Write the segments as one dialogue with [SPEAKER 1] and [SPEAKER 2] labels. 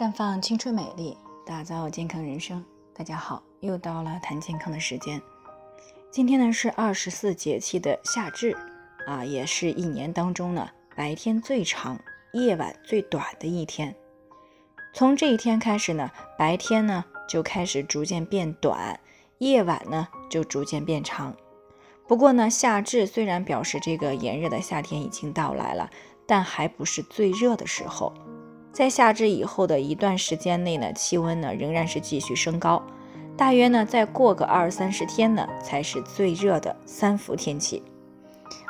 [SPEAKER 1] 绽放青春美丽，打造健康人生。大家好，又到了谈健康的时间。今天呢是二十四节气的夏至啊，也是一年当中呢白天最长、夜晚最短的一天。从这一天开始呢，白天呢就开始逐渐变短，夜晚呢就逐渐变长。不过呢，夏至虽然表示这个炎热的夏天已经到来了，但还不是最热的时候。在夏至以后的一段时间内呢，气温呢仍然是继续升高，大约呢再过个二三十天呢，才是最热的三伏天气。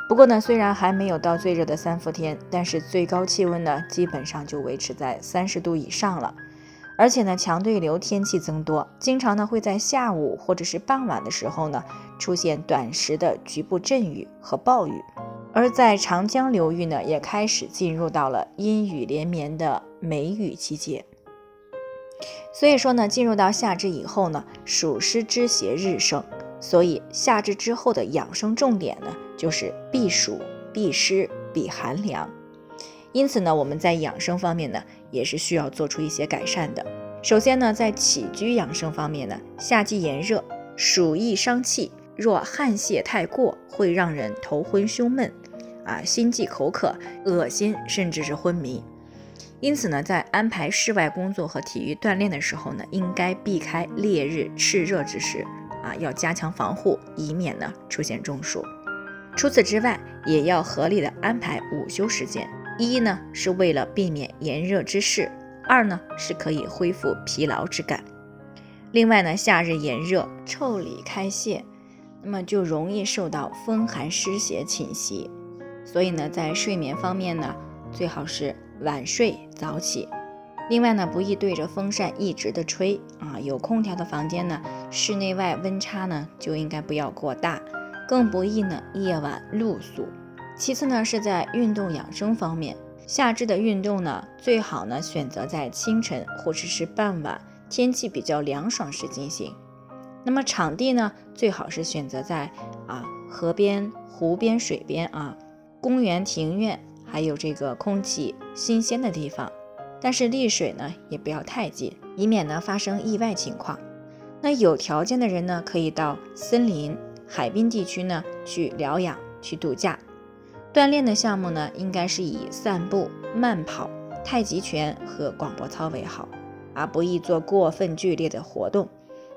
[SPEAKER 1] 不过呢，虽然还没有到最热的三伏天，但是最高气温呢基本上就维持在三十度以上了。而且呢，强对流天气增多，经常呢会在下午或者是傍晚的时候呢出现短时的局部阵雨和暴雨。而在长江流域呢，也开始进入到了阴雨连绵的梅雨季节。所以说呢，进入到夏至以后呢，暑湿之邪日盛，所以夏至之后的养生重点呢，就是避暑、避湿、避寒凉。因此呢，我们在养生方面呢，也是需要做出一些改善的。首先呢，在起居养生方面呢，夏季炎热，暑易伤气。若汗泄太过，会让人头昏胸闷，啊，心悸口渴、恶心，甚至是昏迷。因此呢，在安排室外工作和体育锻炼的时候呢，应该避开烈日炽热之时，啊，要加强防护，以免呢出现中暑。除此之外，也要合理的安排午休时间。一呢，是为了避免炎热之势；二呢，是可以恢复疲劳之感。另外呢，夏日炎热，腠理开泄。那么就容易受到风寒湿邪侵袭，所以呢，在睡眠方面呢，最好是晚睡早起。另外呢，不宜对着风扇一直的吹啊，有空调的房间呢，室内外温差呢就应该不要过大，更不宜呢夜晚露宿。其次呢，是在运动养生方面，夏至的运动呢，最好呢选择在清晨或者是傍晚天气比较凉爽时进行。那么场地呢，最好是选择在啊河边、湖边、水边啊，公园、庭院，还有这个空气新鲜的地方。但是丽水呢，也不要太近，以免呢发生意外情况。那有条件的人呢，可以到森林、海滨地区呢去疗养、去度假。锻炼的项目呢，应该是以散步、慢跑、太极拳和广播操为好，而，不宜做过分剧烈的活动。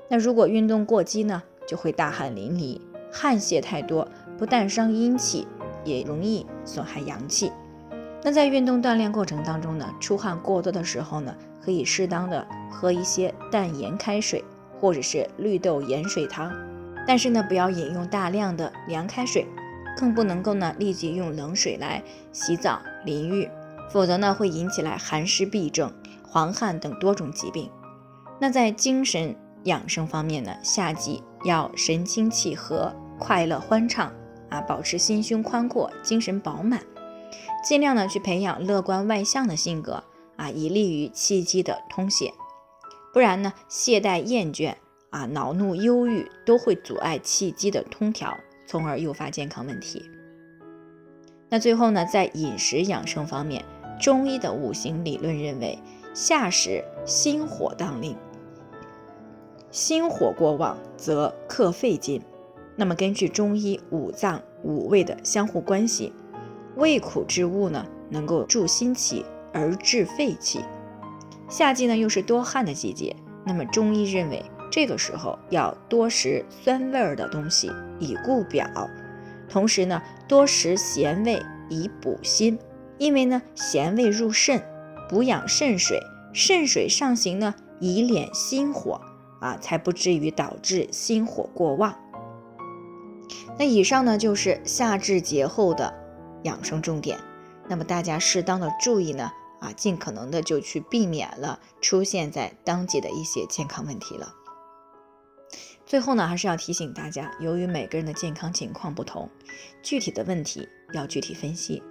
[SPEAKER 1] 那如果运动过激呢，就会大汗淋漓，汗泄太多，不但伤阴气，也容易损害阳气。那在运动锻炼过程当中呢，出汗过多的时候呢，可以适当的喝一些淡盐开水，或者是绿豆盐水汤。但是呢，不要饮用大量的凉开水，更不能够呢立即用冷水来洗澡淋浴，否则呢会引起来寒湿痹症、黄汗等多种疾病。那在精神。养生方面呢，夏季要神清气和、快乐欢畅啊，保持心胸宽阔、精神饱满，尽量呢去培养乐观外向的性格啊，以利于气机的通泄。不然呢，懈怠厌倦啊、恼怒忧郁都会阻碍气机的通调，从而诱发健康问题。那最后呢，在饮食养生方面，中医的五行理论认为，夏时心火当令。心火过旺则克肺经，那么根据中医五脏五味的相互关系，味苦之物呢能够助心气而治肺气。夏季呢又是多汗的季节，那么中医认为这个时候要多食酸味儿的东西以固表，同时呢多食咸味以补心，因为呢咸味入肾，补养肾水，肾水上行呢以敛心火。啊，才不至于导致心火过旺。那以上呢就是夏至节后的养生重点。那么大家适当的注意呢，啊，尽可能的就去避免了出现在当季的一些健康问题了。最后呢，还是要提醒大家，由于每个人的健康情况不同，具体的问题要具体分析。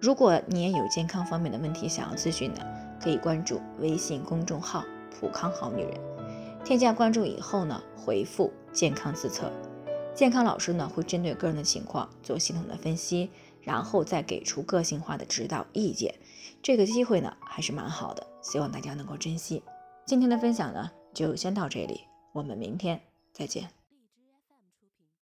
[SPEAKER 1] 如果你也有健康方面的问题想要咨询呢，可以关注微信公众号“普康好女人”。添加关注以后呢，回复“健康自测”，健康老师呢会针对个人的情况做系统的分析，然后再给出个性化的指导意见，这个机会呢还是蛮好的，希望大家能够珍惜。今天的分享呢就先到这里，我们明天再见。